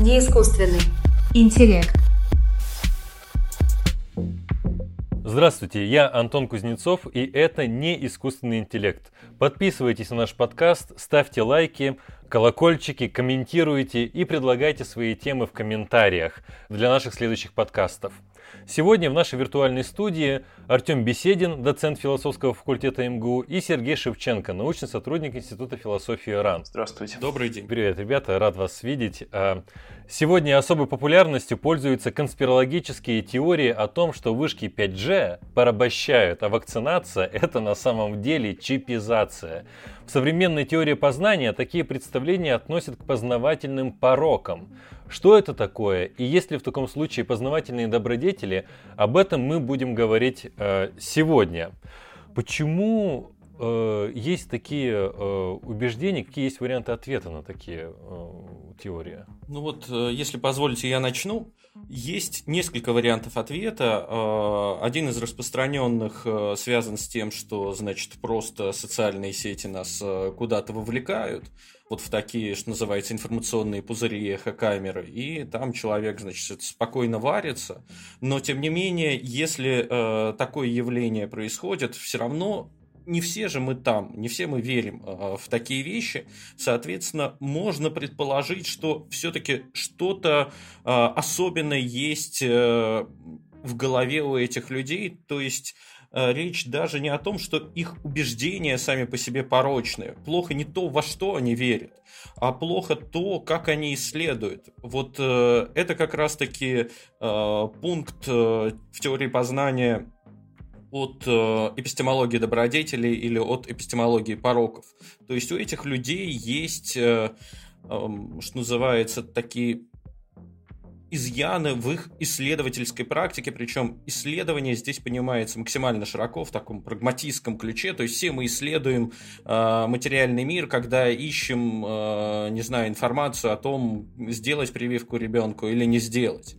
Не искусственный. Интеллект. Здравствуйте, я Антон Кузнецов, и это не искусственный интеллект. Подписывайтесь на наш подкаст, ставьте лайки, колокольчики, комментируйте и предлагайте свои темы в комментариях для наших следующих подкастов. Сегодня в нашей виртуальной студии Артем Беседин, доцент философского факультета МГУ, и Сергей Шевченко, научный сотрудник Института философии РАН. Здравствуйте. Добрый день. Привет, ребята, рад вас видеть. А, сегодня особой популярностью пользуются конспирологические теории о том, что вышки 5G порабощают, а вакцинация – это на самом деле чипизация. В современной теории познания такие представления относят к познавательным порокам. Что это такое и есть ли в таком случае познавательные добродетели, об этом мы будем говорить э, сегодня. Почему э, есть такие э, убеждения, какие есть варианты ответа на такие э, теории? Ну вот, э, если позволите, я начну. Есть несколько вариантов ответа. Э, один из распространенных э, связан с тем, что, значит, просто социальные сети нас куда-то вовлекают вот в такие, что называется, информационные пузыри эхокамеры, и там человек, значит, спокойно варится. Но, тем не менее, если э, такое явление происходит, все равно не все же мы там, не все мы верим э, в такие вещи. Соответственно, можно предположить, что все-таки что-то э, особенное есть э, в голове у этих людей. То есть э, речь даже не о том, что их убеждения сами по себе порочные. Плохо не то, во что они верят, а плохо то, как они исследуют. Вот э, это как раз-таки э, пункт в теории познания от э, эпистемологии добродетелей или от эпистемологии пороков. То есть у этих людей есть, э, э, что называется, такие изъяны в их исследовательской практике, причем исследование здесь понимается максимально широко в таком прагматистском ключе, то есть все мы исследуем э, материальный мир, когда ищем, э, не знаю, информацию о том, сделать прививку ребенку или не сделать.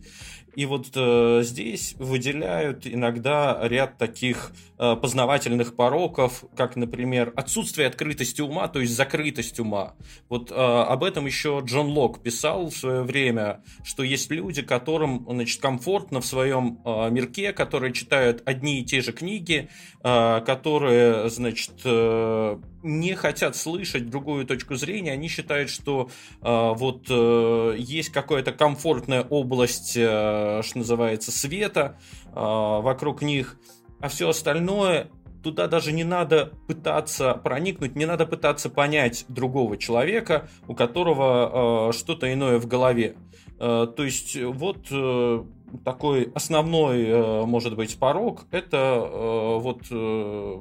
И вот э, здесь выделяют иногда ряд таких э, познавательных пороков, как, например, отсутствие открытости ума, то есть закрытость ума. Вот э, об этом еще Джон Лок писал в свое время, что есть люди, которым значит, комфортно в своем э, мирке, которые читают одни и те же книги, э, которые, значит, э, не хотят слышать другую точку зрения, они считают, что э, вот э, есть какая-то комфортная область, э, что называется, света э, вокруг них, а все остальное туда даже не надо пытаться проникнуть, не надо пытаться понять другого человека, у которого э, что-то иное в голове. Э, то есть вот э, такой основной, э, может быть, порог, это э, вот э,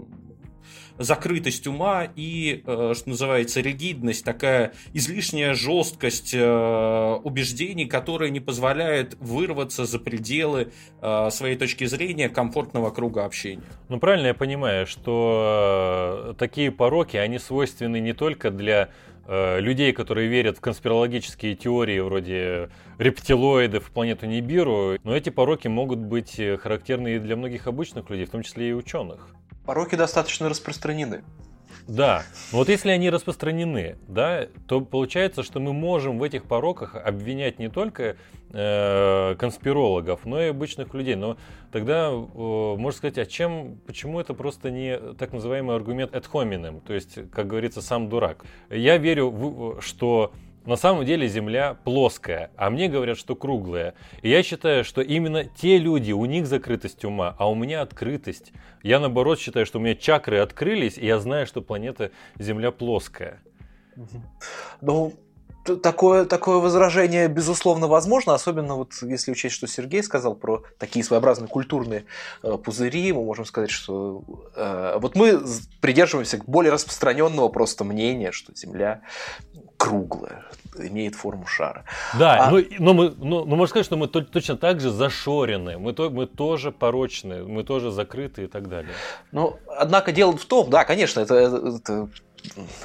закрытость ума и, э, что называется, ригидность, такая излишняя жесткость э, убеждений, которая не позволяет вырваться за пределы э, своей точки зрения комфортного круга общения. Ну, правильно я понимаю, что такие пороки, они свойственны не только для людей, которые верят в конспирологические теории вроде рептилоидов, планету Нибиру, но эти пороки могут быть характерны и для многих обычных людей, в том числе и ученых пороки достаточно распространены. Да, но вот если они распространены, да, то получается, что мы можем в этих пороках обвинять не только э, конспирологов, но и обычных людей. Но тогда э, можно сказать, а чем, почему это просто не так называемый аргумент ad hominem, то есть, как говорится, сам дурак. Я верю, в, что на самом деле Земля плоская, а мне говорят, что круглая. И я считаю, что именно те люди, у них закрытость ума, а у меня открытость. Я наоборот считаю, что у меня чакры открылись, и я знаю, что планета Земля плоская. Ну, такое, такое возражение, безусловно, возможно, особенно вот если учесть, что Сергей сказал про такие своеобразные культурные э, пузыри, мы можем сказать, что э, вот мы придерживаемся более распространенного просто мнения, что Земля круглая, имеет форму шара. Да, а... ну, но, мы, ну, ну, можно сказать, что мы то, точно так же зашорены, мы, то, мы тоже порочны, мы тоже закрыты и так далее. Ну, однако дело в том, да, конечно, это, это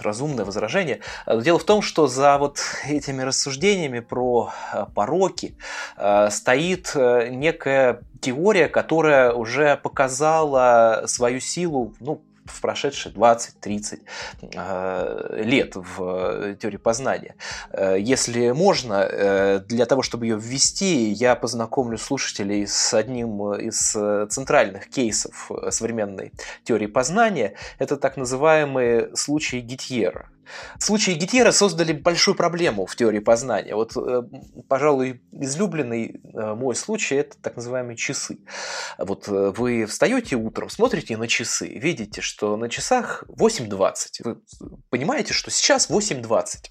разумное возражение. Дело в том, что за вот этими рассуждениями про э, пороки э, стоит э, некая теория, которая уже показала свою силу ну, в прошедшие 20-30 э, лет в теории познания. Э, если можно, э, для того, чтобы ее ввести, я познакомлю слушателей с одним из центральных кейсов современной теории познания. Это так называемые случаи Гитьера. Случаи Гитьера создали большую проблему в теории познания. Вот, э, пожалуй, излюбленный э, мой случай – это так называемые часы. Вот э, вы встаете утром, смотрите на часы, видите, что на часах 8.20. Вы понимаете, что сейчас 8.20.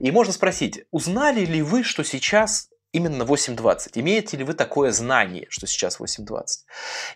И можно спросить, узнали ли вы, что сейчас именно 8.20. Имеете ли вы такое знание, что сейчас 8.20?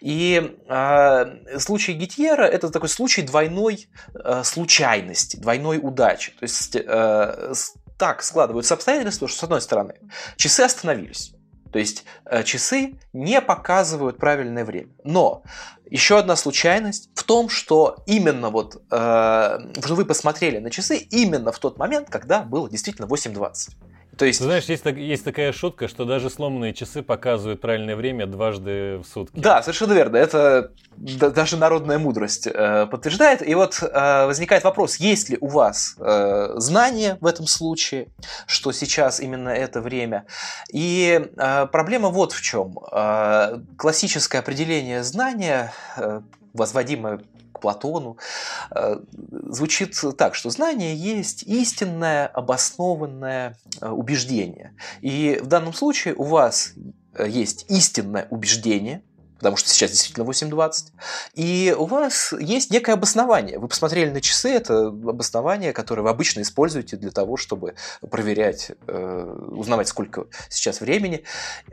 И э, случай Гитьера – это такой случай двойной э, случайности, двойной удачи. То есть э, так складываются обстоятельства, что с одной стороны часы остановились, то есть э, часы не показывают правильное время. Но еще одна случайность в том, что именно вот э, вы посмотрели на часы именно в тот момент, когда было действительно 8.20. То есть... знаешь, есть, есть такая шутка, что даже сломанные часы показывают правильное время дважды в сутки. Да, совершенно верно. Это даже народная мудрость э, подтверждает. И вот э, возникает вопрос, есть ли у вас э, знание в этом случае, что сейчас именно это время. И э, проблема вот в чем. Э, классическое определение знания, э, возводимое Платону, э, звучит так, что знание есть истинное, обоснованное э, убеждение. И в данном случае у вас э, есть истинное убеждение, потому что сейчас действительно 8.20, и у вас есть некое обоснование. Вы посмотрели на часы, это обоснование, которое вы обычно используете для того, чтобы проверять, узнавать, сколько сейчас времени,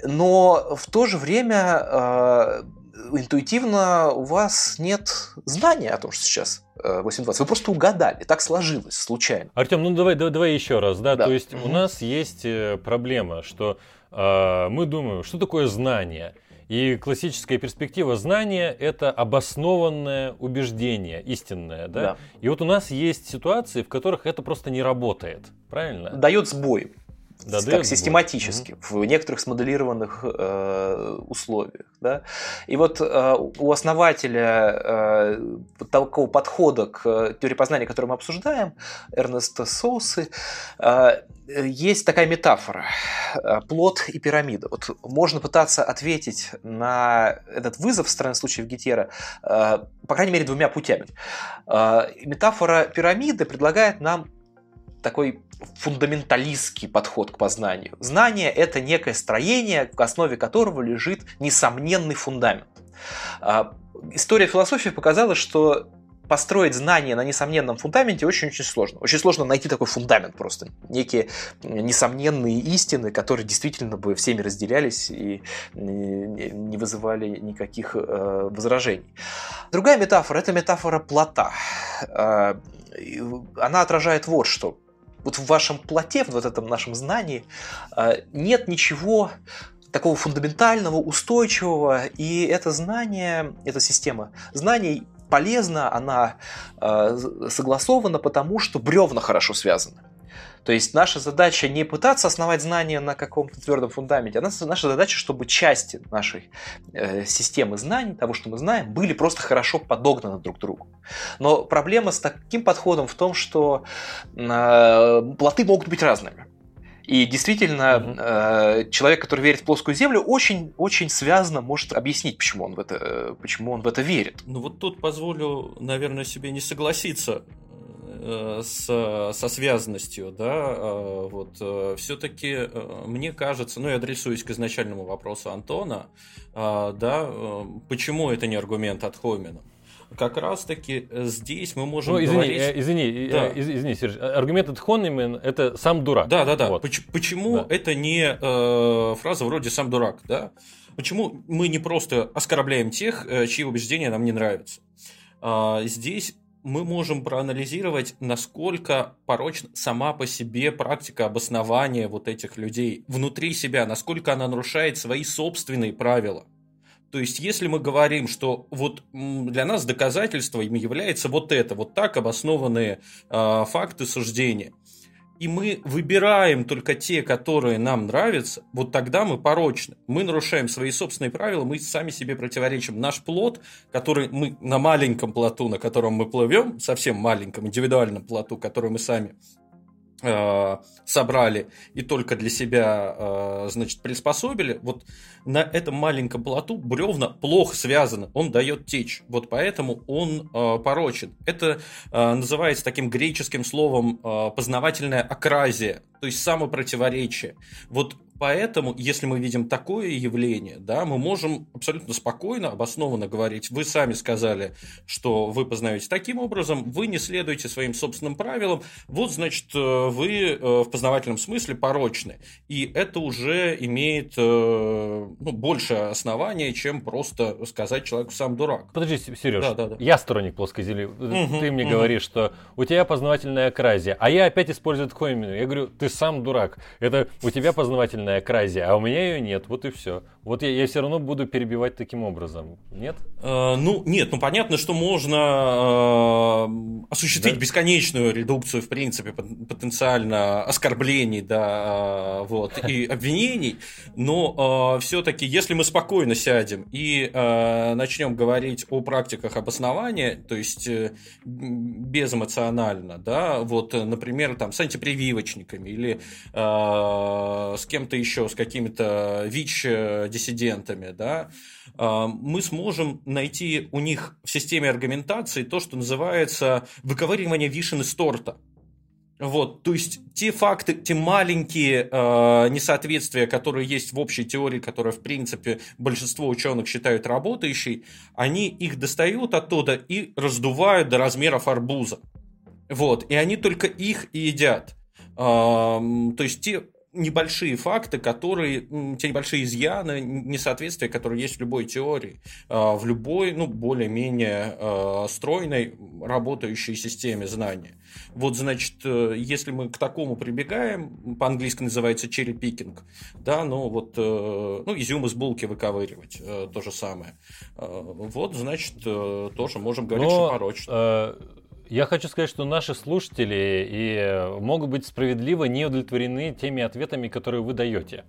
но в то же время интуитивно у вас нет знания о том, что сейчас 8.20. Э, Вы просто угадали, так сложилось, случайно. Артем, ну давай, давай, давай еще раз, да, да. то есть угу. у нас есть э, проблема, что э, мы думаем, что такое знание? И классическая перспектива знания – это обоснованное убеждение, истинное. Да? Да. И вот у нас есть ситуации, в которых это просто не работает. Правильно? Дает сбой да, как систематически угу. в некоторых смоделированных э, условиях. Да? И вот э, у основателя э, такого подхода к теории познания, который мы обсуждаем, Эрнеста Соусы, э, есть такая метафора э, – плод и пирамида. Вот можно пытаться ответить на этот вызов в стороны случаев Гетера, э, по крайней мере, двумя путями. Э, метафора пирамиды предлагает нам такой фундаменталистский подход к познанию. Знание – это некое строение, в основе которого лежит несомненный фундамент. А, история философии показала, что построить знание на несомненном фундаменте очень-очень сложно. Очень сложно найти такой фундамент просто. Некие несомненные истины, которые действительно бы всеми разделялись и не вызывали никаких э, возражений. Другая метафора – это метафора плота. А, она отражает вот что вот в вашем плоте, в вот этом нашем знании э, нет ничего такого фундаментального, устойчивого, и это знание, эта система знаний полезна, она э, согласована, потому что бревна хорошо связаны. То есть наша задача не пытаться основать знания на каком-то твердом фундаменте, а наша задача, чтобы части нашей э, системы знаний, того, что мы знаем, были просто хорошо подогнаны друг к другу. Но проблема с таким подходом в том, что э, плоты могут быть разными. И действительно, угу. э, человек, который верит в плоскую землю, очень-очень связано может объяснить, почему он в это, почему он в это верит. Ну вот тут позволю, наверное, себе не согласиться Э, с, со связанностью, да, э, вот, э, все-таки мне кажется, ну, я адресуюсь к изначальному вопросу Антона, да, почему это не аргумент от Хомина? Как раз-таки здесь мы можем ну, извини, говорить... Извини, да. извини, Серж, аргумент от Хоннемен – это «сам дурак». Да, да, да. Вот. Почему да. это не э, фраза вроде «сам дурак», да? Почему мы не просто оскорбляем тех, чьи убеждения нам не нравятся? А, здесь мы можем проанализировать, насколько порочна сама по себе практика обоснования вот этих людей внутри себя, насколько она нарушает свои собственные правила. То есть, если мы говорим, что вот для нас доказательством является вот это, вот так обоснованные э, факты суждения, и мы выбираем только те, которые нам нравятся, вот тогда мы порочны. Мы нарушаем свои собственные правила, мы сами себе противоречим. Наш плод, который мы на маленьком плоту, на котором мы плывем, совсем маленьком, индивидуальном плоту, который мы сами собрали и только для себя, э, значит, приспособили, вот на этом маленьком плоту бревна плохо связаны, он дает течь, вот поэтому он э, порочен. Это называется таким греческим словом познавательная акразия, то есть самопротиворечие. Вот Поэтому, если мы видим такое явление, да, мы можем абсолютно спокойно, обоснованно говорить, вы сами сказали, что вы познаете таким образом, вы не следуете своим собственным правилам, вот, значит, э, вы э, в познавательном смысле порочны. И это уже имеет э, ну, больше основания, чем просто сказать человеку сам дурак. Подожди, Сереж, да, да, да. я сторонник плоской земли. Угу, ты мне угу. говоришь, что у тебя познавательная акразия, а я опять использую такое именно. Я говорю, ты сам дурак. Это у тебя познавательная сильная акразия, а у меня ее нет, вот и все. Вот я, я все равно буду перебивать таким образом, нет? Э, ну, нет, ну понятно, что можно э, осуществить да? бесконечную редукцию, в принципе, потенциально оскорблений, да, э, вот, и обвинений, но э, все-таки, если мы спокойно сядем и э, начнем говорить о практиках обоснования, то есть э, безэмоционально, да, вот, например, там, с антипрививочниками или э, с кем-то еще, с какими-то ВИЧ-диссидентами, да, а, мы сможем найти у них в системе аргументации то, что называется выковыривание вишен из торта. Вот, то есть те факты, те маленькие э, несоответствия, которые есть в общей теории, которая, в принципе, большинство ученых считают работающей, они их достают оттуда и раздувают до размеров арбуза. Вот, и они только их и едят. Э, то есть те небольшие факты, которые, те небольшие изъяны, несоответствия, которые есть в любой теории, а, в любой, ну, более-менее а, стройной, работающей системе знания. Вот, значит, э, если мы к такому прибегаем, по-английски называется cherry picking, да, ну, вот, э, ну, изюм из булки выковыривать, э, то же самое. Вот, значит, тоже можем говорить, Но, что порочно. Я хочу сказать, что наши слушатели и э, могут быть справедливо не удовлетворены теми ответами, которые вы даете.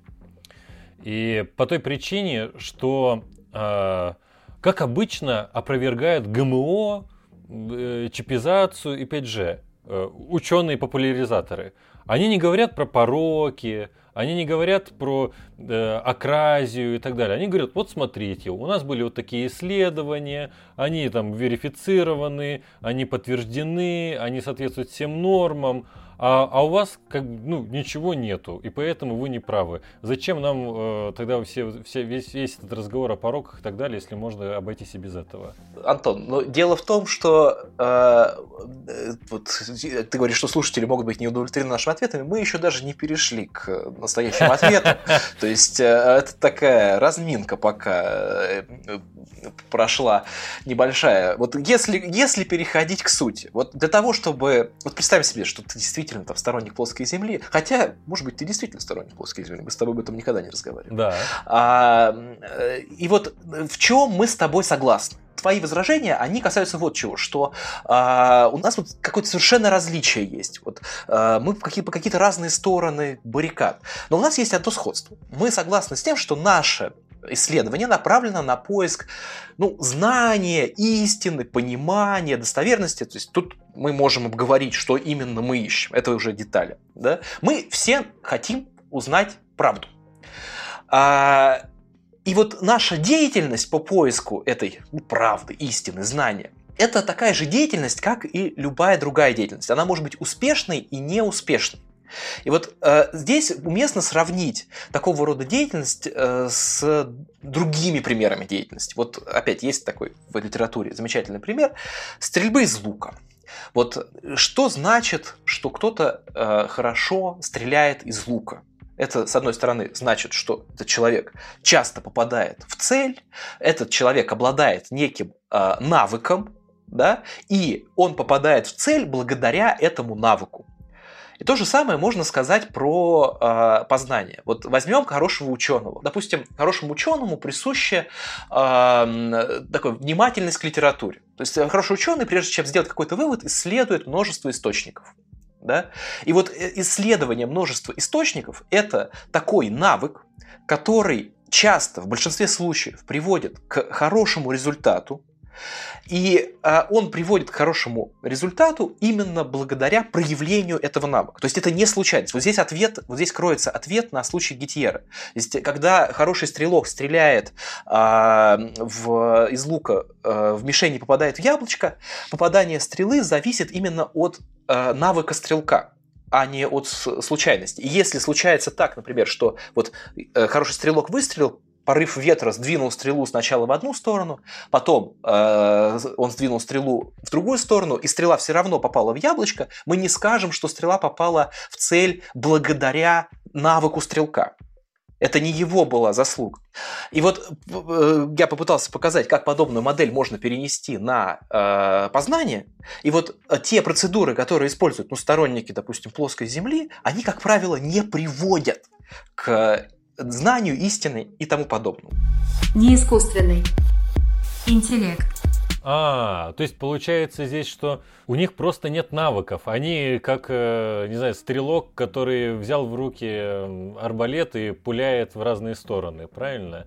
И по той причине, что, э, как обычно, опровергают ГМО, э, чипизацию и 5G, э, ученые-популяризаторы. Они не говорят про пороки, они не говорят про э, акразию и так далее. Они говорят, вот смотрите, у нас были вот такие исследования, они там верифицированы, они подтверждены, они соответствуют всем нормам а, а у вас как ну ничего нету, и поэтому вы не правы. Зачем нам э, тогда все, все, весь, весь этот разговор о пороках и так далее, если можно обойтись и без этого? Антон, но дело в том, что э, вот, ты говоришь, что слушатели могут быть не удовлетворены нашими ответами, мы еще даже не перешли к настоящему ответу. То есть э, это такая разминка пока э, прошла небольшая. Вот если, если переходить к сути, вот для того, чтобы... Вот представь себе, что ты действительно там сторонник плоской земли, хотя, может быть, ты действительно сторонник плоской земли, мы с тобой об этом никогда не разговаривали. Да. А, и вот в чем мы с тобой согласны? Твои возражения, они касаются вот чего, что э, у нас вот какое-то совершенно различие есть. Вот, э, мы по, по какие-то разные стороны баррикад. Но у нас есть одно сходство. Мы согласны с тем, что наше исследование направлено на поиск ну, знания, истины, понимания, достоверности. То есть тут мы можем обговорить, что именно мы ищем. Это уже детали. Да? Мы все хотим узнать правду. А, и вот наша деятельность по поиску этой ну, правды, истины, знания, это такая же деятельность, как и любая другая деятельность. Она может быть успешной и неуспешной. И вот э, здесь уместно сравнить такого рода деятельность э, с другими примерами деятельности. Вот опять есть такой в литературе замечательный пример стрельбы из лука. Вот что значит, что кто-то э, хорошо стреляет из лука? Это, с одной стороны, значит, что этот человек часто попадает в цель, этот человек обладает неким э, навыком, да, и он попадает в цель благодаря этому навыку. И то же самое можно сказать про э, познание. Вот возьмем хорошего ученого. Допустим, хорошему ученому присуща э, такой внимательность к литературе. То есть хороший ученый, прежде чем сделать какой-то вывод, исследует множество источников. Да? И вот э, исследование множества источников – это такой навык, который часто, в большинстве случаев, приводит к хорошему результату, и э, он приводит к хорошему результату именно благодаря проявлению этого навыка. То есть это не случайность. Вот здесь ответ, вот здесь кроется ответ на случай Гитьера. Есть, когда хороший стрелок стреляет э, в, из лука э, в мишени попадает в яблочко, попадание стрелы зависит именно от э, навыка стрелка а не от случайности. И если случается так, например, что вот э, хороший стрелок выстрелил, порыв ветра сдвинул стрелу сначала в одну сторону, потом э, он сдвинул стрелу в другую сторону, и стрела все равно попала в яблочко, мы не скажем, что стрела попала в цель благодаря навыку стрелка. Это не его была заслуга. И вот э, я попытался показать, как подобную модель можно перенести на э, познание. И вот э, те процедуры, которые используют ну, сторонники, допустим, плоской Земли, они, как правило, не приводят к знанию истины и тому подобному. Не искусственный интеллект. А, то есть получается здесь, что у них просто нет навыков. Они как, э, не знаю, стрелок, который взял в руки арбалет и пуляет в разные стороны, правильно?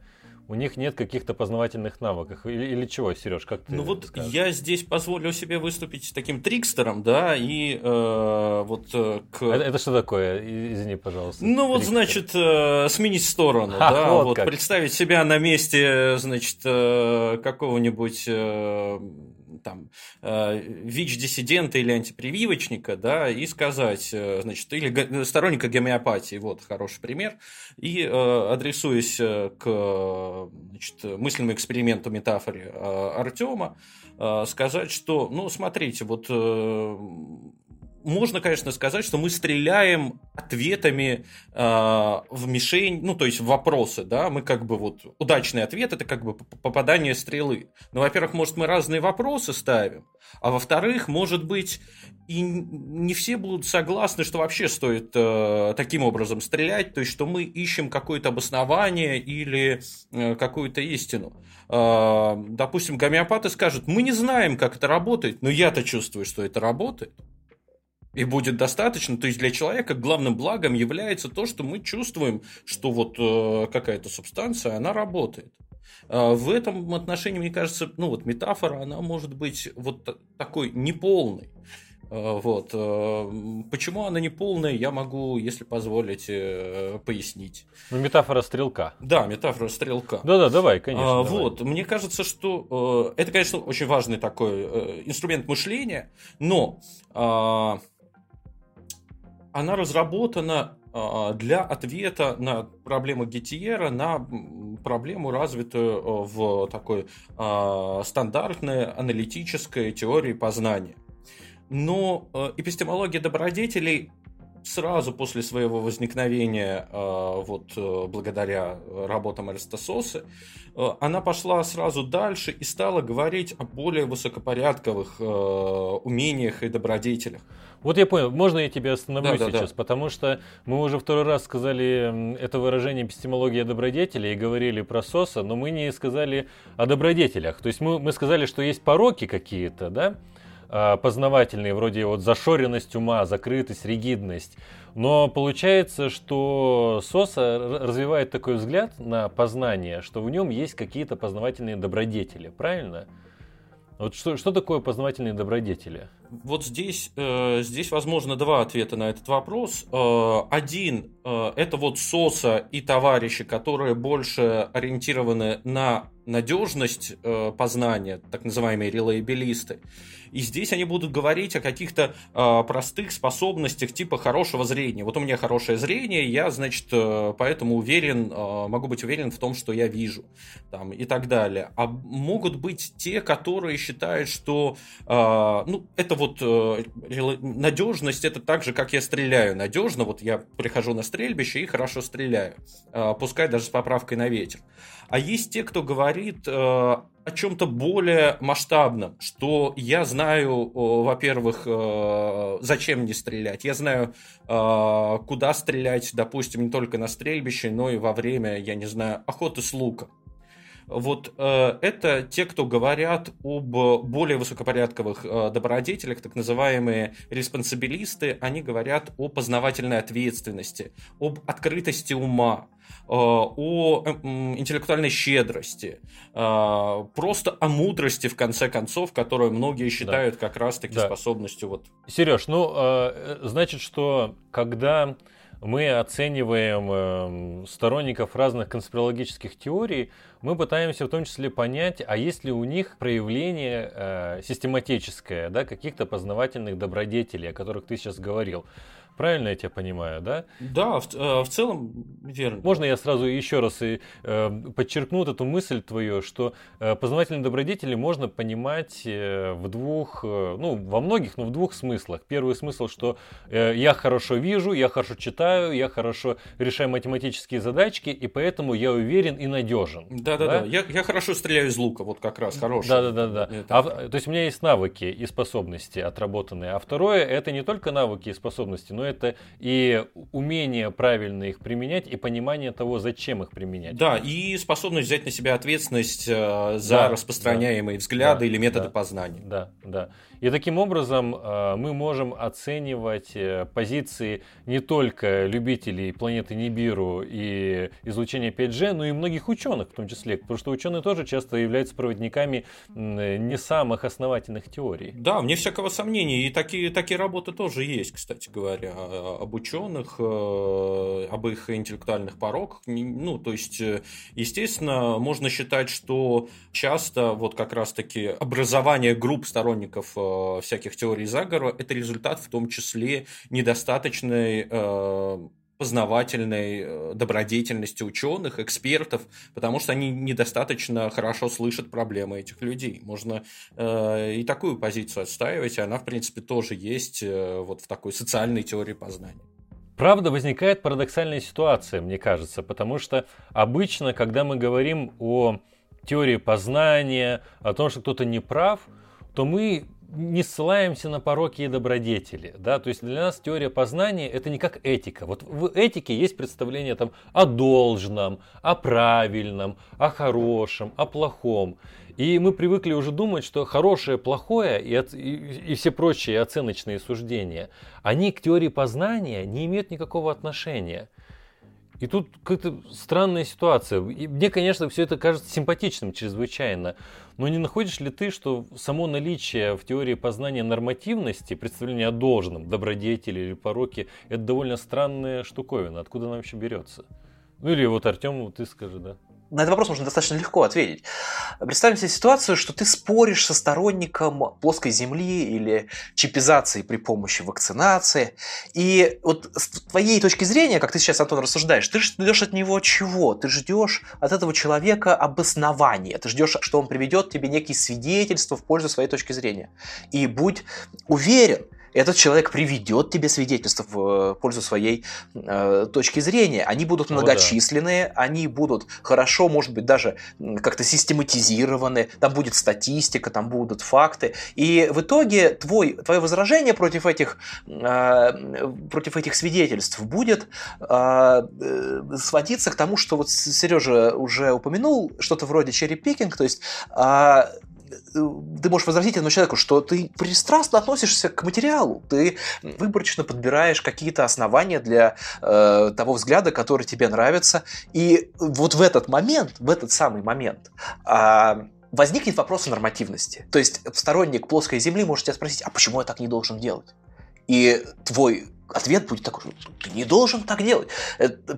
У них нет каких-то познавательных навыков. Или, или чего, Сереж, как ты Ну вот скажешь? я здесь позволю себе выступить таким трикстером, да, и э, вот э, к... Это, это что такое? Извини, пожалуйста. Ну вот, Трикстер. значит, э, сменить сторону, А, да, вот вот, как. представить себя на месте, значит, э, какого-нибудь... э, там, э, ВИЧ-диссидента или антипрививочника, да, и сказать, э, значит, или сторонника гомеопатии, вот хороший пример, и э, адресуясь к значит, мысленному эксперименту метафоре Артема, сказать, что, ну, смотрите, вот можно, конечно, сказать, что мы стреляем ответами э, в мишень, ну, то есть в вопросы, да, мы как бы вот, удачный ответ это как бы попадание стрелы. Ну, во-первых, может, мы разные вопросы ставим, а во-вторых, может быть, и не все будут согласны, что вообще стоит э, таким образом стрелять, то есть, что мы ищем какое-то обоснование или э, какую-то истину. Э, допустим, гомеопаты скажут, мы не знаем, как это работает, но я-то чувствую, что это работает. И будет достаточно. То есть для человека главным благом является то, что мы чувствуем, что вот э, какая-то субстанция, она работает. Э, в этом отношении, мне кажется, ну вот метафора, она может быть вот та- такой неполной. Э, Вот. э, Почему она неполная, я могу, если позволите, э, пояснить. Ну, метафора стрелка. Да, метафора стрелка. Да-да, давай, конечно. А, давай. Вот, мне кажется, что э, это, конечно, очень важный такой э, инструмент мышления, но а, она разработана а, для ответа на проблему Геттиера, на проблему, развитую э, в такой а, стандартной аналитической теории познания. Но э, эпистемология добродетелей сразу после своего возникновения, э, вот э, благодаря работам Аристососа, э, она пошла сразу дальше и стала говорить о более высокопорядковых умениях и добродетелях. Вот я понял, можно я тебя остановлю Да, да, сейчас, да. потому что мы уже второй раз сказали это выражение эпистемология добродетелей и говорили про Соса, но мы не сказали о добродетелях. То есть мы, мы сказали, что есть пороки какие-то, да, познавательные, вроде вот зашоренность ума, закрытость, ригидность. Но получается, что Соса развивает такой взгляд на познание, что в нем есть какие-то познавательные добродетели, правильно? Вот что, что такое познавательные добродетели? Вот здесь, э, здесь возможно два ответа на этот вопрос. Э, один э, это вот СОСа и товарищи, которые больше ориентированы на надежность э, познания, так называемые релейбилисты. И здесь они будут говорить о каких-то э, простых способностях типа хорошего зрения. Вот у меня хорошее зрение, я, значит, э, поэтому уверен, э, могу быть уверен в том, что я вижу, там, и так далее. А могут быть те, которые считают, что, э, ну, это вот э, надежность, это так же, как я стреляю надежно. Вот я прихожу на стрельбище и хорошо стреляю, э, пускай даже с поправкой на ветер. А есть те, кто говорит э, о чем-то более масштабном, что я знаю, во-первых, э, зачем мне стрелять, я знаю, э, куда стрелять, допустим, не только на стрельбище, но и во время, я не знаю, охоты с луком. Вот э, это те, кто говорят об более высокопорядковых э, добродетелях, так называемые респонсабилисты, они говорят о познавательной ответственности, об открытости ума, э, о э, интеллектуальной щедрости, э, просто о мудрости, в конце концов, которую многие считают да. как раз-таки да. способностью вот... Сереж, ну, значит, что когда мы оцениваем сторонников разных конспирологических теорий, мы пытаемся в том числе понять, а есть ли у них проявление э, систематическое, да, каких-то познавательных добродетелей, о которых ты сейчас говорил. Правильно я тебя понимаю, да? Да, в, э, в целом верно. Можно я сразу еще раз и, э, подчеркну эту мысль твою, что э, познавательные добродетели можно понимать э, в двух, э, ну, во многих, но в двух смыслах. Первый смысл, что э, я хорошо вижу, я хорошо читаю, я хорошо решаю математические задачки, и поэтому я уверен и надежен. Да-да-да, я, я хорошо стреляю из лука, вот как раз, хороший. Да-да-да. А, то есть у меня есть навыки и способности отработанные. А второе, это не только навыки и способности, но это и умение правильно их применять и понимание того, зачем их применять. Да, и способность взять на себя ответственность э, за да, распространяемые да, взгляды да, или методы да, познания. Да, да. И таким образом э, мы можем оценивать э, позиции не только любителей планеты Нибиру и излучения 5G, но и многих ученых в том числе, потому что ученые тоже часто являются проводниками не самых основательных теорий. Да, мне всякого сомнения, и такие, такие работы тоже есть, кстати говоря, об ученых, э, об их интеллектуальных пороках. Ну, то есть, естественно, можно считать, что часто вот как раз-таки образование групп сторонников Э, всяких теорий заговора, это результат в том числе недостаточной э, познавательной э, добродетельности ученых, экспертов, потому что они недостаточно хорошо слышат проблемы этих людей. Можно э, и такую позицию отстаивать, и она, в принципе, тоже есть э, вот в такой социальной теории познания. Правда, возникает парадоксальная ситуация, мне кажется, потому что обычно, когда мы говорим о теории познания, о том, что кто-то не прав, то мы не ссылаемся на пороки и добродетели. Да? То есть для нас теория познания это не как этика. Вот в этике есть представление там, о должном, о правильном, о хорошем, о плохом. И мы привыкли уже думать, что хорошее, плохое и, и, и все прочие оценочные суждения, они к теории познания не имеют никакого отношения. И тут какая-то странная ситуация. И мне, конечно, все это кажется симпатичным чрезвычайно. Но не находишь ли ты, что само наличие в теории познания нормативности, представления о должном, добродетели или пороке, это довольно странная штуковина. Откуда она вообще берется? Ну или вот Артем, ты скажи, да на этот вопрос можно достаточно легко ответить. Представим себе ситуацию, что ты споришь со сторонником плоской земли или чипизации при помощи вакцинации. И вот с твоей точки зрения, как ты сейчас, Антон, рассуждаешь, ты ждешь от него чего? Ты ждешь от этого человека обоснования. Ты ждешь, что он приведет тебе некие свидетельства в пользу своей точки зрения. И будь уверен, этот человек приведет тебе свидетельства в э, пользу своей э, точки зрения. Они будут многочисленные, да. они будут хорошо, может быть, даже как-то систематизированы, там будет статистика, там будут факты. И в итоге твой, твое возражение против этих, э, против этих свидетельств будет э, э сводиться к тому, что вот Сережа уже упомянул, что-то вроде черри-пикинг, то есть э, ты можешь возразить этому человеку, что ты пристрастно относишься к материалу, ты выборочно подбираешь какие-то основания для э, того взгляда, который тебе нравится, и вот в этот момент, в этот самый момент, э, возникнет вопрос о нормативности. То есть сторонник плоской земли может тебя спросить, а почему я так не должен делать? И твой ответ будет такой, ты не должен так делать.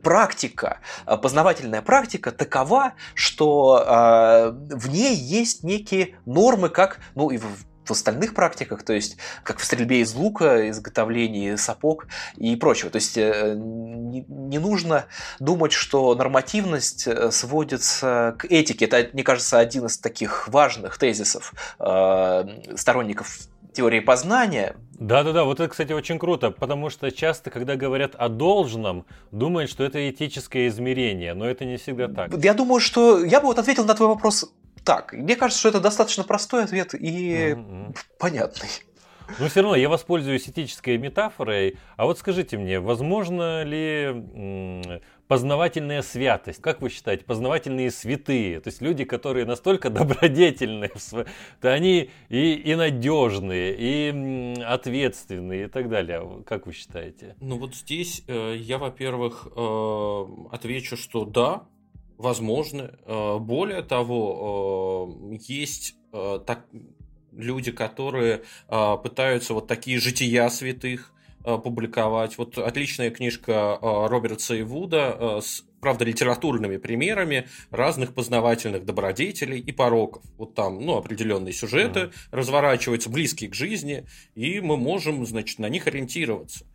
Практика, э, познавательная практика такова, что э, в ней есть некие нормы, как, ну и в, в остальных практиках, то есть как в стрельбе из лука, изготовлении сапог и прочего. То есть э, не, нужно думать, что нормативность э, сводится к этике. Это, мне кажется, один из таких важных тезисов э, сторонников теории познания. Да-да-да, вот это, кстати, очень круто, потому что часто, когда говорят о должном, думают, что это этическое измерение, но это не всегда так. Я думаю, что я бы вот ответил на твой вопрос так. Мне кажется, что это достаточно простой ответ и mm-hmm. понятный. Но все равно я воспользуюсь этической метафорой. А вот скажите мне, возможно ли познавательная святость. Как вы считаете, познавательные святые? То есть люди, которые настолько добродетельные, то они и, и надежные, и ответственные и так далее. Как вы считаете? Ну вот здесь э, я, во-первых, э, отвечу, что да, возможно. Э, более того, э, есть э, так, люди, которые э, пытаются вот такие жития святых публиковать. Вот отличная книжка э, Роберта и Вуда э, с правда, литературными примерами разных познавательных добродетелей и пороков. Вот там, ну, определенные сюжеты mm-hmm. разворачиваются, близкие к жизни, и мы можем, значит, на них ориентироваться.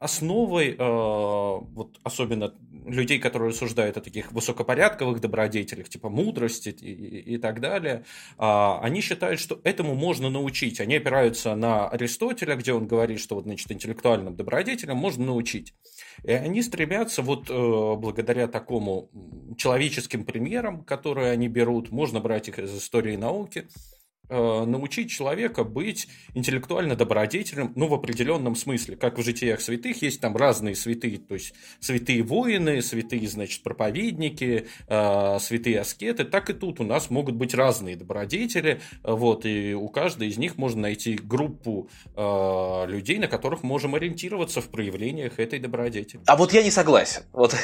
Основой, вот особенно людей, которые рассуждают о таких высокопорядковых добродетелях, типа мудрости и, и, и так далее, а, они считают, что этому можно научить. Они опираются на Аристотеля, где он говорит, что вот, значит, интеллектуальным добродетелям можно научить. И они стремятся вот э, благодаря такому человеческим примерам, которые они берут, можно брать их из истории науки, Э, научить человека быть интеллектуально добродетельным, ну, в определенном смысле. Как в житиях святых есть там разные святые, то есть святые воины, святые, значит, проповедники, э, святые аскеты, так и тут у нас могут быть разные добродетели, вот, и у каждой из них можно найти группу э, людей, на которых можем ориентироваться в проявлениях этой добродетели. А вот я не согласен. Вот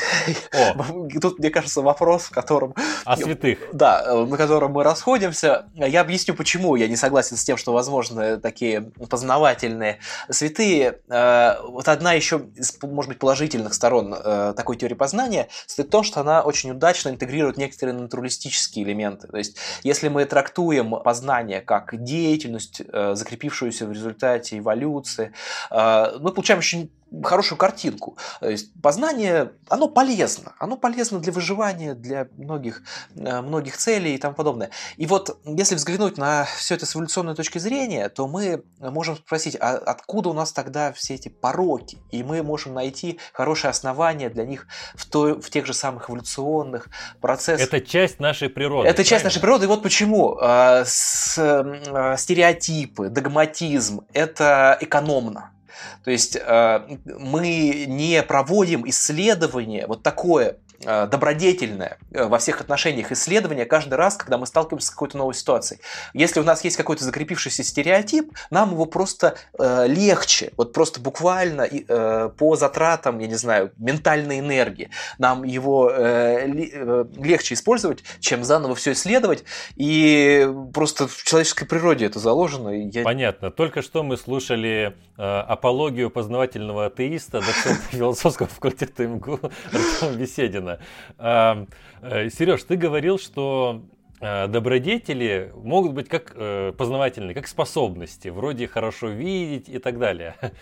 О. тут, мне кажется, вопрос, в котором... О святых. Да, на котором мы расходимся. Я объясню, почему почему я не согласен с тем, что возможны такие познавательные святые. Э, вот одна еще из, может быть, положительных сторон э, такой теории познания стоит то, что она очень удачно интегрирует некоторые натуралистические элементы. То есть, если мы трактуем познание как деятельность, э, закрепившуюся в результате эволюции, мы получаем очень хорошую картинку. То есть познание, оно полезно. Оно полезно для выживания, для многих, э, многих целей и тому подобное. И вот если взглянуть на все это с эволюционной точки зрения, то мы можем спросить, а откуда у нас тогда все эти пороки? И мы можем найти хорошее основание для них в, той, в тех же самых эволюционных процессах. Это часть нашей природы. Это часть нашей природы. И вот почему. Э, с, э, стереотипы, догматизм – это экономно. То есть э, мы не проводим исследование вот такое добродетельное э, во всех отношениях исследование каждый раз, когда мы сталкиваемся с какой-то новой ситуацией. Если у нас есть какой-то закрепившийся стереотип, нам его просто э, легче, вот просто буквально э, по затратам, я не знаю, ментальной энергии, нам его э, э, легче использовать, чем заново все исследовать. И просто в человеческой природе это заложено. Я... Понятно. Только что мы слушали э, апологию познавательного атеиста, доцента философского факультета МГУ Артема Беседина. Ладно. Э, Сереж, ты говорил, что э, добродетели могут быть как э, познавательные, как способности, вроде хорошо видеть и так далее.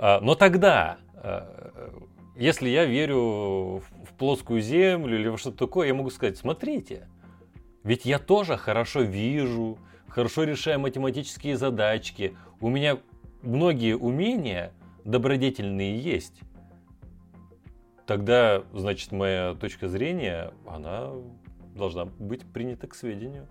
А, но тогда, если я верю в плоскую землю или во что-то такое, я могу сказать, смотрите, ведь я тоже хорошо вижу, хорошо решаю математические задачки, у меня многие умения добродетельные есть тогда, значит, моя точка зрения, она должна быть принята к сведению.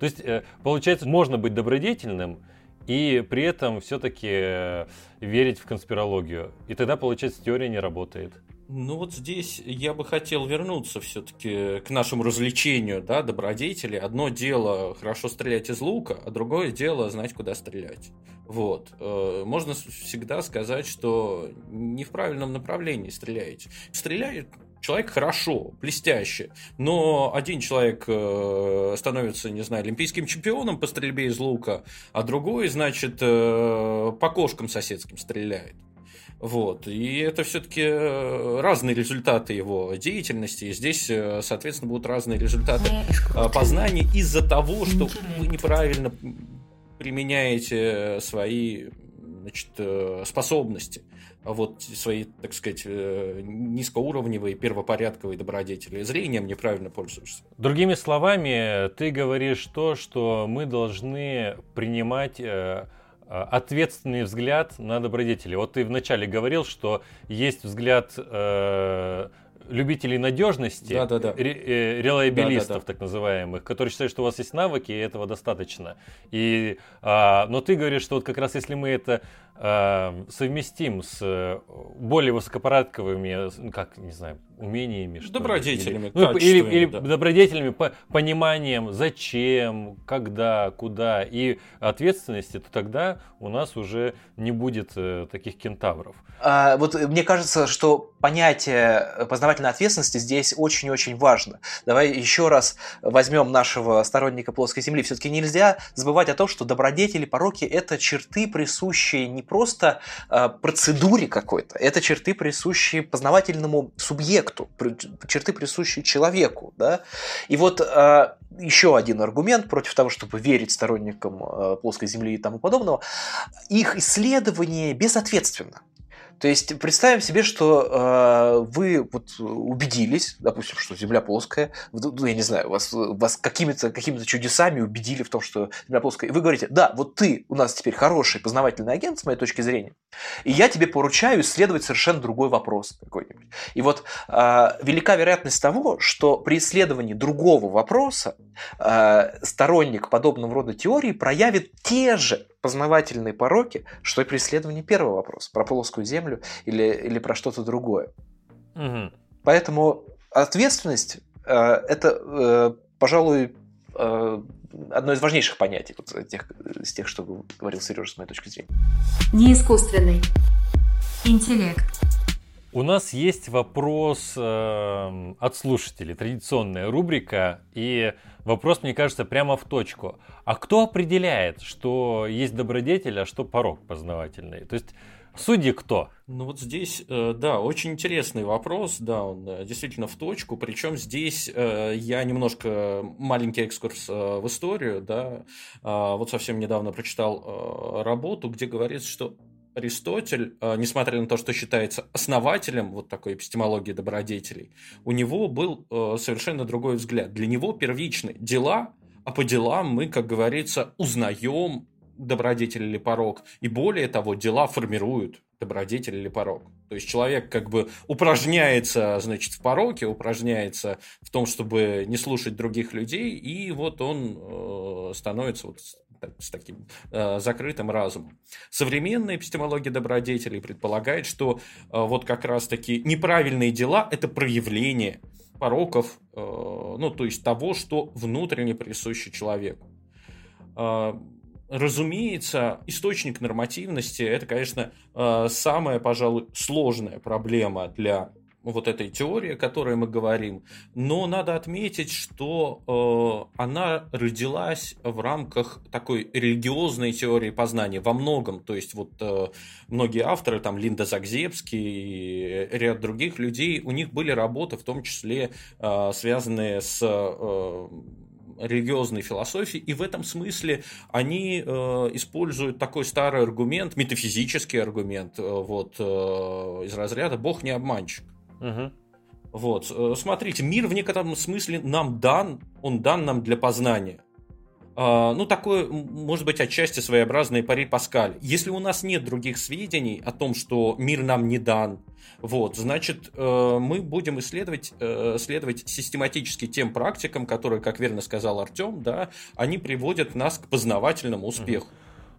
То есть, э, получается, можно быть добродетельным и при этом все-таки э, верить в конспирологию. И тогда, получается, теория не работает. Ну вот здесь я бы хотел вернуться все-таки к нашему развлечению, да, добродетели. Одно дело хорошо стрелять из лука, а другое дело знать, куда стрелять. Вот. Э, можно всегда сказать, что не в правильном направлении стреляете. Стреляет человек хорошо, блестяще, но один человек э, становится, не знаю, олимпийским чемпионом по стрельбе из лука, а другой, значит, э, по кошкам соседским стреляет. Вот. И это все-таки э, разные результаты его деятельности. И здесь, э, соответственно, будут разные результаты э, познания из-за того, что вы неправильно применяете свои значит, способности вот свои, так сказать, низкоуровневые, первопорядковые добродетели. Зрением неправильно пользуешься. Другими словами, ты говоришь то, что мы должны принимать Э, ответственный взгляд на добродетели. Вот ты вначале говорил, что есть взгляд э, любителей надежности, Да, да, да. ре- э, релайбилистов, Да, да, да. так называемых, которые считают, что у вас есть навыки, и этого достаточно. И, а, но ты говоришь, что вот как раз если мы это совместим с э, более высокопорядковыми, ну, как, не знаю, умениями, что ли, Добродетелями, или, ну, или, или да. добродетелями, по- пониманием, зачем, когда, куда, и ответственности, то тогда у нас уже не будет э, таких кентавров. А, вот э, мне кажется, что понятие э, познавательной ответственности здесь очень-очень важно. Давай еще раз возьмем нашего сторонника плоской земли. Все-таки нельзя забывать о том, что добродетели, пороки – это черты, присущие не просто э, процедуре какой-то, это черты, присущие познавательному субъекту, черты, присущие человеку. Да? И вот э, еще один аргумент против того, чтобы верить сторонникам э, плоской земли и тому подобного, их исследование безответственно. То есть представим себе, что э, вы вот убедились, допустим, что Земля плоская, ну я не знаю, вас, вас какими-то какими чудесами убедили в том, что Земля плоская, и вы говорите, да, вот ты у нас теперь хороший познавательный агент с моей точки зрения, и я тебе поручаю исследовать совершенно другой вопрос какой-нибудь. И вот э, велика вероятность того, что при исследовании другого вопроса э, сторонник подобного рода теории проявит те же познавательные пороки, что и при исследовании первого вопроса, про плоскую землю или, или про что-то другое. Мгм. Поэтому ответственность э, это, э, пожалуй, э, одно из важнейших понятий вот, из тех, из тех, что говорил Сережа, с моей точки зрения. Не искусственный. Интеллект. У нас есть вопрос э, от слушателей, традиционная рубрика, и вопрос, мне кажется, прямо в точку. А кто определяет, что есть добродетель, а что порог познавательный? То есть судьи кто? Ну вот здесь, э, да, очень интересный вопрос, да, он э, действительно в точку, причем здесь э, я немножко маленький экскурс в историю, да, А, вот совсем недавно прочитал работу, где говорится, что Аристотель, э, несмотря на то, что считается основателем вот такой эпистемологии добродетелей, у него был э, совершенно другой взгляд. Для него первичны дела, а по делам мы, как говорится, узнаем добродетель или порог. И более того, дела формируют добродетель или порог. То есть человек как бы упражняется, значит, в пороке, упражняется в том, чтобы не слушать других людей, и вот он э, становится вот с, так- с таким э, закрытым разумом. Современная эпистемология добродетелей предполагает, что э, вот как раз-таки неправильные дела – это проявление пороков, э, ну, то есть того, что внутренне присуще человеку. Э, Разумеется, источник нормативности это, конечно, э, самая, пожалуй, сложная проблема для вот этой теории, о которой мы говорим. Но надо отметить, что э, она родилась в рамках такой религиозной теории познания во многом. То есть вот э, многие авторы, там Линда Загзебский и ряд других людей, у них были работы, в том числе э, связанные с э, религиозной философии, и в этом смысле они э, используют такой старый аргумент, метафизический аргумент, э, вот э, из разряда «Бог не обманщик». Мгм. Вот, э, смотрите, мир в некотором смысле нам дан, он дан нам для познания. А, Ну, такое, может быть, отчасти своеобразное пари Паскаль. Если у нас нет других сведений о том, что мир нам не дан, вот, значит, э, мы будем исследовать, э, следовать систематически тем практикам, которые, как верно сказал Артем, да, они приводят нас к познавательному успеху.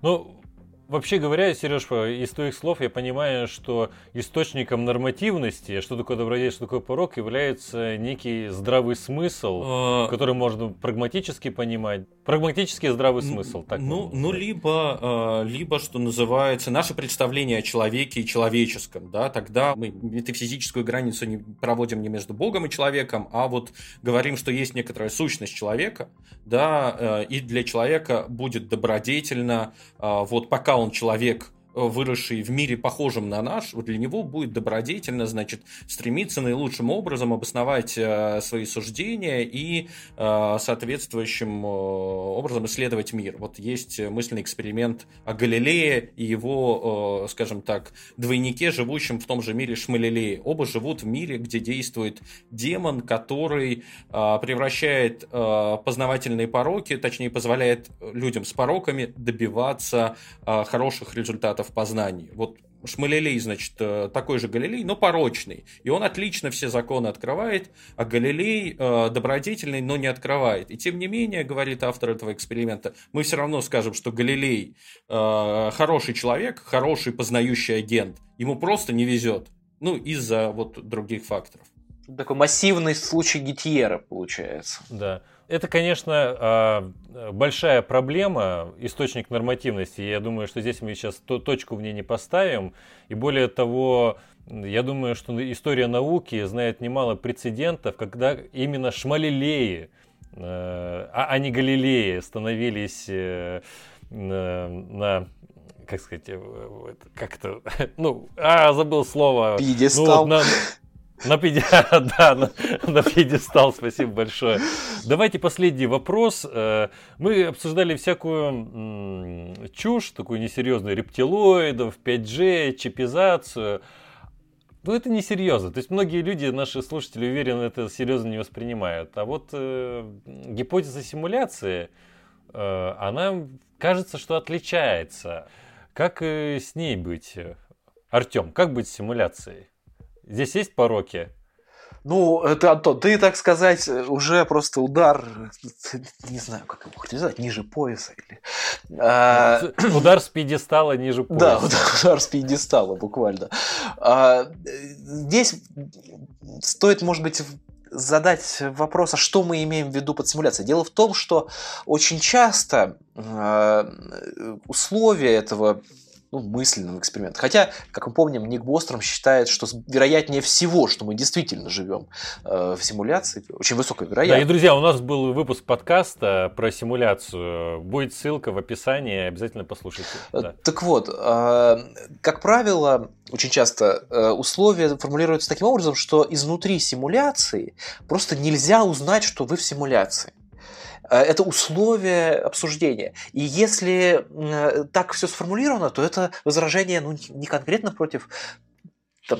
Ну, вообще говоря, Сереж, из твоих слов я понимаю, что источником нормативности, что такое добродетель, что такое порог, является некий здравый смысл, Э, который можно прагматически понимать. Прагматический здравый смысл, так ну, ну либо, э, либо, что называется, наше представление о человеке и человеческом, да, тогда мы метафизическую границу не проводим не между Богом и человеком, а вот говорим, что есть некоторая сущность человека, да, э, и для человека будет добродетельно, э, вот пока он человек, выросший в мире похожем на наш, вот для него будет добродетельно, значит, стремиться наилучшим образом обосновать э, свои суждения и э, соответствующим э, образом исследовать мир. Вот есть мысленный эксперимент о Галилее и его, скажем так, двойнике, живущем в том же мире Шмалилее. Оба живут в мире, где действует демон, который превращает познавательные пороки, точнее, позволяет людям с пороками добиваться хороших результатов познания. Вот Шмалилей, значит, э, такой же Галилей, но порочный. И он отлично все законы открывает, а Галилей э, добродетельный, но не открывает. И тем не менее, говорит автор этого эксперимента, мы все равно скажем, что Галилей э, хороший человек, хороший познающий агент. Ему просто не везет. Ну, из-за вот других факторов. Такой массивный случай Гитьера получается. Да. Это, конечно, а, большая проблема, источник нормативности. Я думаю, что здесь мы сейчас точку в ней не поставим. И более того, я думаю, что история науки знает немало прецедентов, когда именно шмалилеи, э, а, а не галилеи, становились э, на как сказать, э, как-то, ну, а, забыл слово. Пьедестал. Ну, вот на, на, педи... да, на, на пьедестал, спасибо большое. Давайте последний вопрос. Э, мы обсуждали всякую чушь, такую несерьезную, рептилоидов, 5G, чипизацию. Ну, это несерьезно. То есть многие люди, наши слушатели, уверены, это серьезно не воспринимают. А вот э, гипотеза симуляции, э, она кажется, что отличается. Как э, с ней быть? Артем, как быть с симуляцией? Здесь есть пороки? Ну, это, Антон, ты, так сказать, уже просто удар, не знаю, как его назвать, ниже пояса. Или, а... Удар с пьедестала ниже пояса. Да, удар, удар с пьедестала, буквально. А, здесь стоит, может быть, задать вопрос, а что мы имеем в виду под симуляцией. Дело в том, что очень часто а, условия этого ну, мысленным экспериментом. Хотя, как мы помним, Ник Бостром считает, что вероятнее всего, что мы действительно живем э, в симуляции, очень высокая вероятность. Да, и, друзья, у нас был выпуск подкаста про симуляцию. Будет ссылка в описании, обязательно послушайте. Э, да. Так вот, э, как правило, очень часто э, условия формулируются таким образом, что изнутри симуляции просто нельзя узнать, что вы в симуляции. Э, это условие обсуждения. И если э, так все сформулировано, то это возражение ну, не конкретно против там,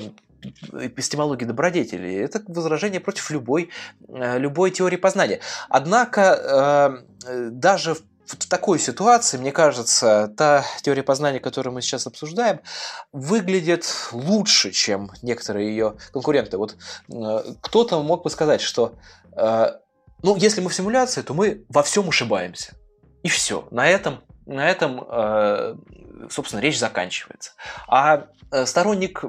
эпистемологии добродетели, это возражение против любой, э, любой теории познания. Однако даже в в такой ситуации, мне кажется, та теория познания, которую мы сейчас обсуждаем, выглядит лучше, чем некоторые ее конкуренты. Вот кто-то мог бы сказать, что ну, если мы в симуляции, то мы во всем ошибаемся. И все. На этом, на этом э, собственно, речь заканчивается. А Э, сторонник э,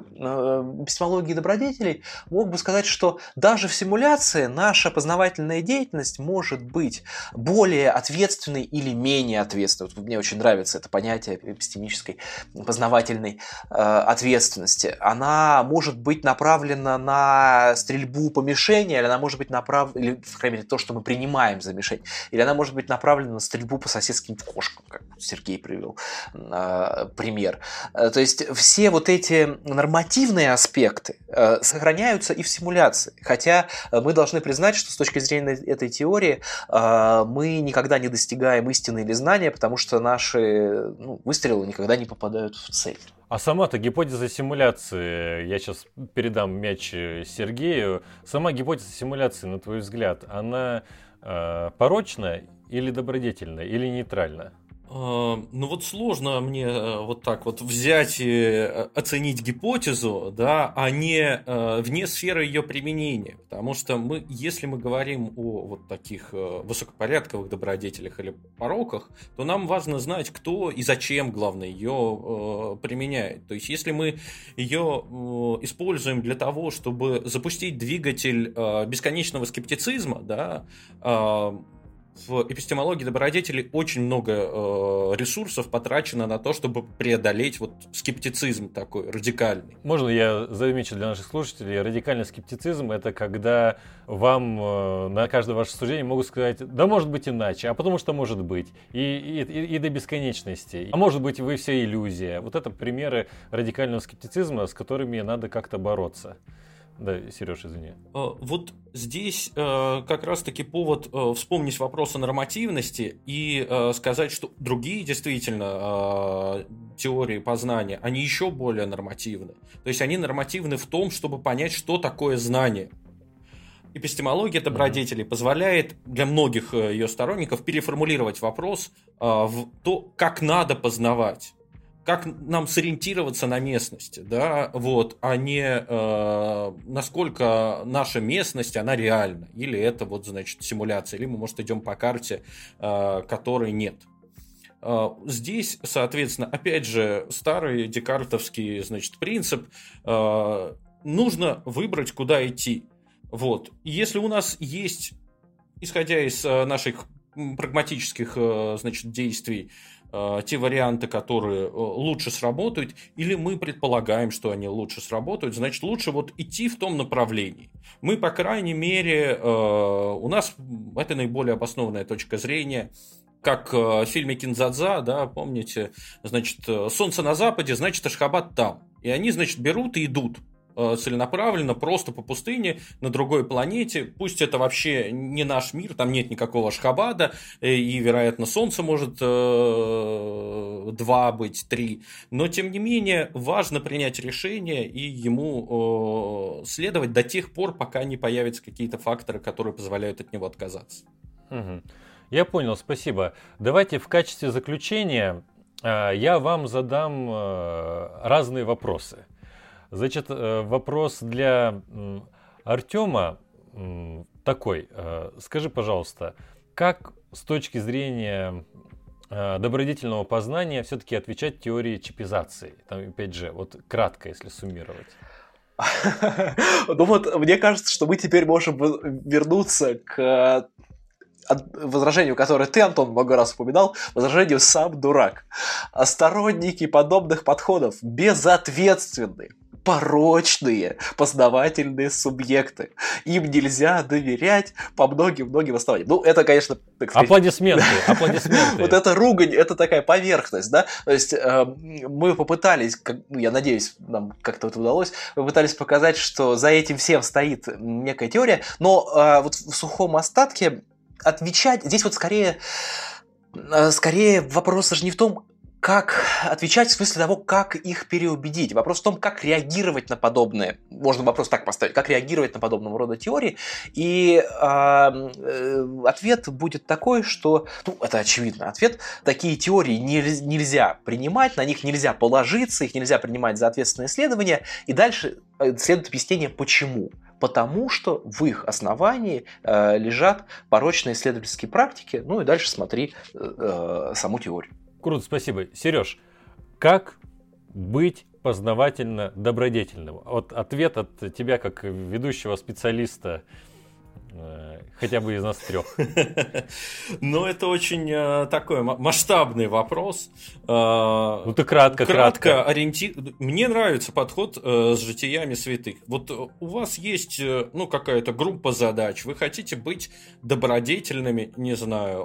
эпистемологии добродетелей мог бы сказать, что даже в симуляции наша познавательная деятельность может быть более ответственной или менее ответственной. Вот мне очень нравится это понятие эпистемической познавательной э, ответственности. Она может быть направлена на стрельбу по мишени, или она может быть направлена, или, в крайней мере, то, что мы принимаем за мишень, или она может быть направлена на стрельбу по соседским кошкам, как Сергей привел пример. То есть все вот эти нормативные аспекты э, сохраняются и в симуляции. Хотя э, мы должны признать, что с точки зрения этой теории э, мы никогда не достигаем истины или знания, потому что наши ну, выстрелы никогда не попадают в цель. А сама-то гипотеза симуляции, я сейчас передам мяч Сергею, сама гипотеза симуляции, на твой взгляд, она э, порочна или добродетельна, или нейтральна? А, ну вот сложно мне э, вот так вот взять и э, оценить гипотезу, да, а не э, вне сферы ее применения. Потому что мы, если мы говорим о вот таких высокопорядковых добродетелях или пороках, то нам важно знать, кто и зачем, главное, ее применяет. То есть если мы ее используем для того, чтобы запустить двигатель бесконечного скептицизма, да, в эпистемологии добродетелей очень много э, ресурсов потрачено на то, чтобы преодолеть вот скептицизм такой радикальный. Можно я замечу для наших слушателей? Радикальный скептицизм – это когда вам э, на каждое ваше суждение могут сказать, да может быть иначе, а потому что может быть, и, и, и до бесконечности. А может быть вы все иллюзия. Вот это примеры радикального скептицизма, с которыми надо как-то бороться. Да, Сереж, извини. А, вот здесь э, как раз-таки повод э, вспомнить вопрос о нормативности и э, сказать, что другие действительно теории познания, они еще более нормативны. То есть они нормативны в том, чтобы понять, что такое знание. Эпистемология добродетелей позволяет для многих ее сторонников переформулировать вопрос в то, как надо познавать. Как нам сориентироваться на местности, да, вот, а не э, насколько наша местность, она реальна, или это вот, значит, симуляция, или мы, может, идем по карте, э, которой нет. Э, здесь, соответственно, опять же, старый декартовский, значит, принцип, э, нужно выбрать, куда идти. Вот. Если у нас есть, исходя из э, наших прагматических, значит, действий, э, те варианты, которые э, лучше сработают, или мы предполагаем, что они лучше сработают, значит, лучше вот идти в том направлении. Мы, по крайней мере, э, у нас это наиболее обоснованная точка зрения, как в фильме Кинзадза, да, помните, значит, солнце на западе, значит, Ашхабад там. И они, значит, берут и идут. Э, целенаправленно просто по пустыне на другой планете. Пусть это вообще не наш мир, там нет никакого Ашхабада, э, и, вероятно, Солнце может э, два быть, три. Но, тем не менее, важно принять решение и ему э, следовать до тех пор, пока не появятся какие-то факторы, которые позволяют от него отказаться. Угу. Я понял, спасибо. Давайте в качестве заключения э, я вам задам э, разные вопросы. Значит, э, вопрос для Артема такой. Э, скажи, пожалуйста, как с точки зрения э, добродетельного познания все-таки отвечать теории чипизации? Там 5G, вот кратко, если суммировать. Ну вот, мне кажется, что мы теперь можем вернуться к возражению, которое ты, Антон, много раз упоминал, возражению «сам дурак». Сторонники подобных подходов безответственны порочные познавательные субъекты. Им нельзя доверять по многим-многим основаниям. Ну, это, конечно... Так сказать, аплодисменты, аплодисменты. Вот эта ругань, это такая поверхность, да? То есть э, мы попытались, как, ну, я надеюсь, нам как-то это удалось, мы пытались показать, что за этим всем стоит некая теория, но э, вот в сухом остатке отвечать, здесь вот скорее э, скорее вопрос даже не в том, как отвечать в смысле того, как их переубедить. Вопрос в том, как реагировать на подобные, можно вопрос так поставить, как реагировать на подобного рода теории. И э, ответ будет такой, что, ну, это очевидно, ответ, такие теории не, нельзя принимать, на них нельзя положиться, их нельзя принимать за ответственное исследование, и дальше э, следует объяснение, почему потому что в их основании э, лежат порочные исследовательские практики, ну и дальше смотри э, э саму теорию. Круто, спасибо. Сереж, как быть познавательно добродетельным? Вот ответ от тебя как ведущего специалиста Э, хотя бы из нас трех. Ну, это очень э, такой масштабный вопрос. Э, ну, ты кратко, кратко. ориенти... Мне нравится подход с житиями святых. Вот у вас есть, ну, какая-то группа задач. Вы хотите быть добродетельными, не знаю,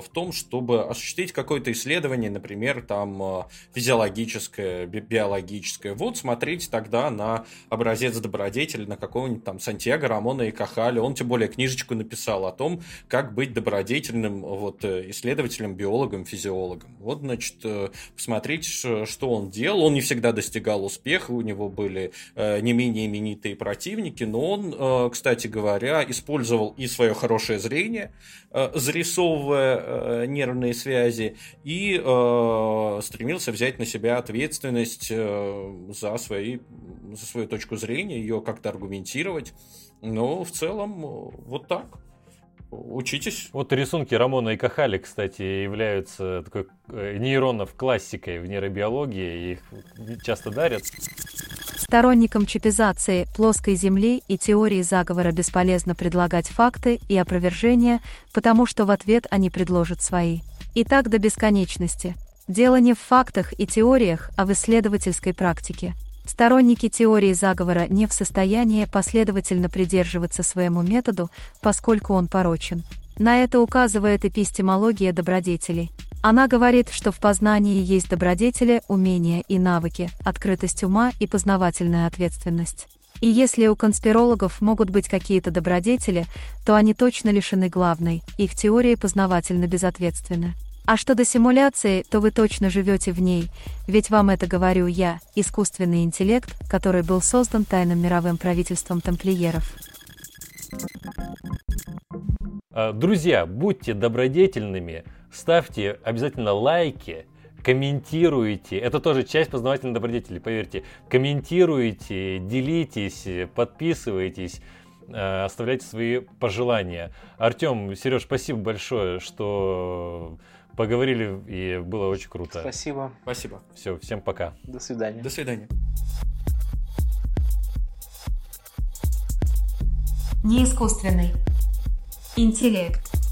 в том, чтобы осуществить какое-то исследование, например, там, физиологическое, биологическое. Вот смотрите тогда на образец добродетеля, на какого-нибудь там Сантьяго, Рамона и Кахали. Он тем более книжечку написал о том, как быть добродетельным вот, э, исследователем, биологом, физиологом. Вот, значит, э, посмотреть, что он делал. Он не всегда достигал успеха, у него были э, не менее именитые противники, но он, кстати говоря, использовал и свое хорошее зрение, зарисовывая нервные связи, и стремился взять на себя ответственность за, свои, за свою точку зрения, ее как-то аргументировать. Ну, в целом, вот так. Учитесь. Вот рисунки Рамона и Кахали, кстати, являются такой э, нейронов классикой в нейробиологии, их часто дарят. Сторонникам чипизации плоской Земли и теории заговора бесполезно предлагать факты и опровержения, потому что в ответ они предложат свои. И так до бесконечности. Дело не в фактах и теориях, а в исследовательской практике. Сторонники теории заговора не в состоянии последовательно придерживаться своему методу, поскольку он порочен. На это указывает эпистемология добродетелей. Она говорит, что в познании есть добродетели, умения и навыки, открытость ума и познавательная ответственность. И если у конспирологов могут быть какие-то добродетели, то они точно лишены главной, их теории познавательно безответственны. А что до симуляции, то вы точно живете в ней, ведь вам это говорю я, искусственный интеллект, который был создан тайным мировым правительством тамплиеров. А, друзья, будьте добродетельными, ставьте обязательно лайки, комментируйте. Это тоже часть познавательной добродетели, поверьте. Комментируйте, делитесь, подписывайтесь э, оставляйте свои пожелания. Артем, Сереж, спасибо большое, что поговорили, и было очень круто. Спасибо. Спасибо. Все, всем пока. До свидания. До свидания. Неискусственный интеллект.